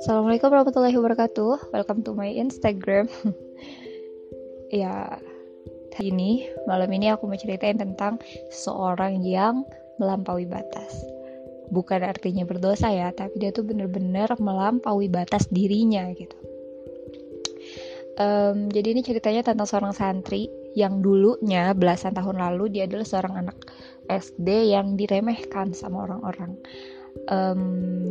Assalamualaikum warahmatullahi wabarakatuh. Welcome to my Instagram. ya, hari ini malam ini aku mau ceritain tentang seseorang yang melampaui batas. Bukan artinya berdosa ya, tapi dia tuh bener-bener melampaui batas dirinya gitu. Um, jadi ini ceritanya tentang seorang santri yang dulunya belasan tahun lalu dia adalah seorang anak SD yang diremehkan sama orang-orang. Um,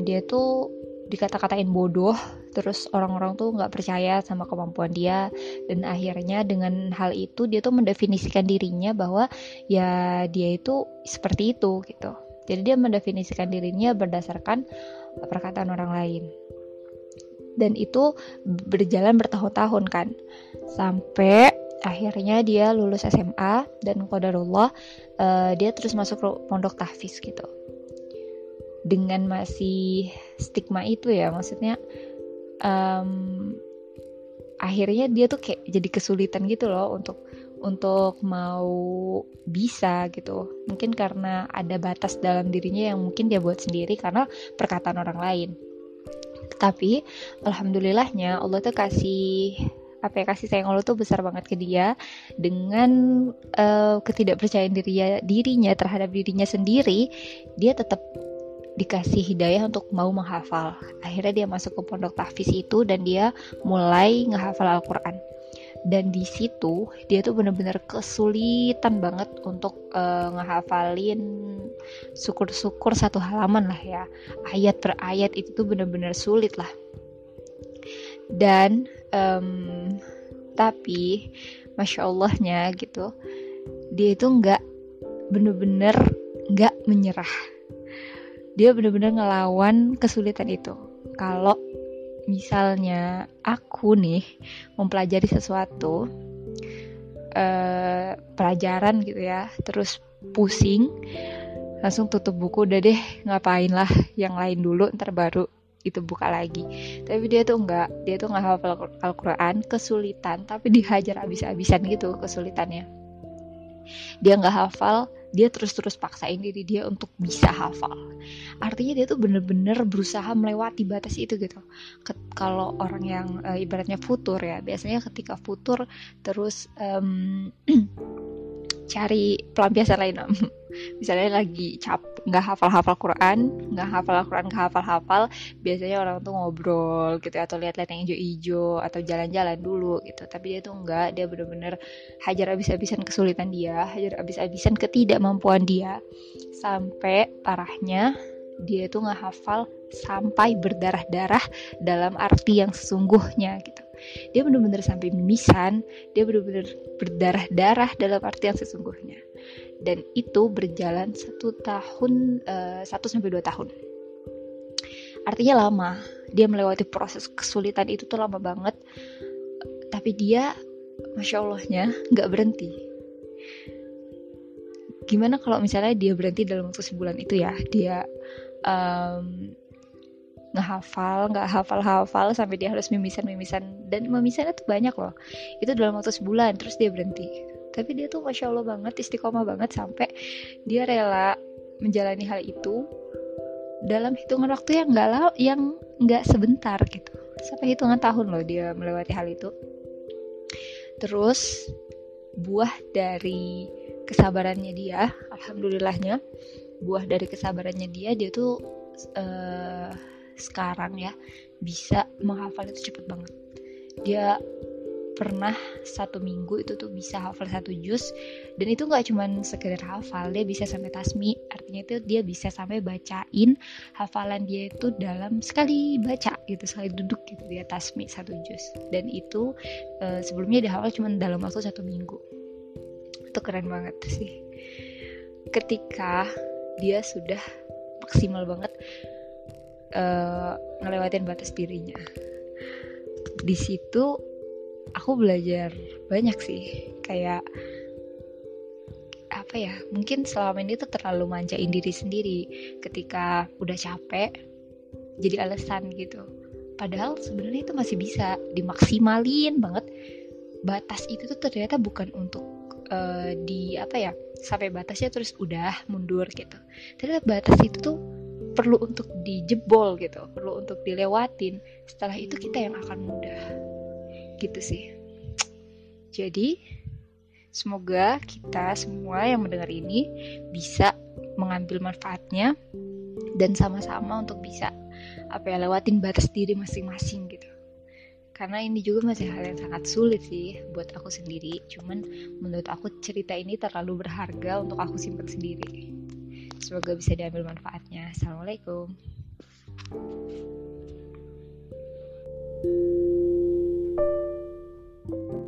dia tuh dikata-katain bodoh terus orang-orang tuh nggak percaya sama kemampuan dia dan akhirnya dengan hal itu dia tuh mendefinisikan dirinya bahwa ya dia itu seperti itu gitu. Jadi dia mendefinisikan dirinya berdasarkan perkataan orang lain. Dan itu berjalan bertahun-tahun kan. Sampai akhirnya dia lulus SMA dan qadarullah uh, dia terus masuk pondok tahfiz gitu. Dengan masih stigma itu ya maksudnya um, akhirnya dia tuh kayak jadi kesulitan gitu loh untuk untuk mau bisa gitu. Mungkin karena ada batas dalam dirinya yang mungkin dia buat sendiri karena perkataan orang lain. Tapi alhamdulillahnya Allah tuh kasih apa ya kasih sayang Allah tuh besar banget ke dia dengan uh, ketidakpercayaan dirinya dirinya terhadap dirinya sendiri dia tetap dikasih hidayah untuk mau menghafal. Akhirnya dia masuk ke pondok tahfiz itu dan dia mulai ngehafal Al-Quran. Dan di situ dia tuh bener-bener kesulitan banget untuk uh, ngehafalin syukur-syukur satu halaman lah ya. Ayat per ayat itu tuh bener-bener sulit lah. Dan um, tapi masya Allahnya gitu, dia itu nggak bener-bener nggak menyerah. Dia benar-benar ngelawan kesulitan itu. Kalau misalnya aku nih mempelajari sesuatu uh, pelajaran gitu ya terus pusing langsung tutup buku udah deh ngapain lah yang lain dulu ntar baru itu buka lagi. Tapi dia tuh enggak dia tuh nggak hafal Al-Quran kesulitan. Tapi dihajar abis-abisan gitu kesulitannya. Dia nggak hafal dia terus-terus paksain diri dia untuk bisa hafal. Artinya dia tuh bener-bener berusaha melewati batas itu gitu. Kalau orang yang uh, ibaratnya futur ya biasanya ketika futur terus um, cari pelampiasan lain misalnya lagi cap nggak hafal-hafal Quran nggak hafal Quran nggak hafal-hafal biasanya orang tuh ngobrol gitu atau lihat-lihat yang hijau-hijau atau jalan-jalan dulu gitu. Tapi dia tuh nggak dia bener-bener hajar abis-abisan kesulitan dia hajar abis-abisan ketidakmampuan dia. Sampai parahnya dia tuh nggak hafal sampai berdarah-darah dalam arti yang sesungguhnya gitu. Dia benar-benar sampai mimisan dia benar-benar berdarah-darah dalam arti yang sesungguhnya dan itu berjalan satu tahun uh, satu sampai dua tahun. Artinya lama. Dia melewati proses kesulitan itu tuh lama banget. Tapi dia masya allahnya nggak berhenti. Gimana kalau misalnya dia berhenti dalam waktu sebulan itu ya? Dia um, ngehafal nggak hafal-hafal sampai dia harus mimisan-mimisan. Dan mimisannya tuh banyak loh. Itu dalam waktu sebulan terus dia berhenti tapi dia tuh masya allah banget istiqomah banget sampai dia rela menjalani hal itu dalam hitungan waktu yang nggak yang nggak sebentar gitu. Sampai hitungan tahun loh dia melewati hal itu. Terus buah dari kesabarannya dia alhamdulillahnya buah dari kesabarannya dia dia tuh uh, sekarang ya bisa menghafal itu cepet banget. Dia pernah satu minggu itu tuh bisa hafal satu juz dan itu nggak cuman sekedar hafal dia bisa sampai tasmi. Artinya itu dia bisa sampai bacain hafalan dia itu dalam sekali baca gitu sekali duduk gitu dia tasmi satu juz. Dan itu e, sebelumnya dia hafal cuma dalam waktu satu minggu. Itu keren banget sih. Ketika dia sudah maksimal banget uh, ngelewatin batas dirinya. Di situ aku belajar banyak sih kayak apa ya mungkin selama ini tuh terlalu manjain diri sendiri ketika udah capek jadi alasan gitu. Padahal sebenarnya itu masih bisa dimaksimalin banget. Batas itu tuh ternyata bukan untuk uh, di apa ya sampai batasnya terus udah mundur gitu. Ternyata batas itu tuh perlu untuk dijebol gitu perlu untuk dilewatin. Setelah itu kita yang akan mudah gitu sih. Jadi semoga kita semua yang mendengar ini bisa mengambil manfaatnya dan sama-sama untuk bisa apa ya lewatin batas diri masing-masing gitu. Karena ini juga masih hal yang sangat sulit sih buat aku sendiri. Cuman menurut aku cerita ini terlalu berharga untuk aku simpan sendiri. Semoga bisa diambil manfaatnya. Assalamualaikum you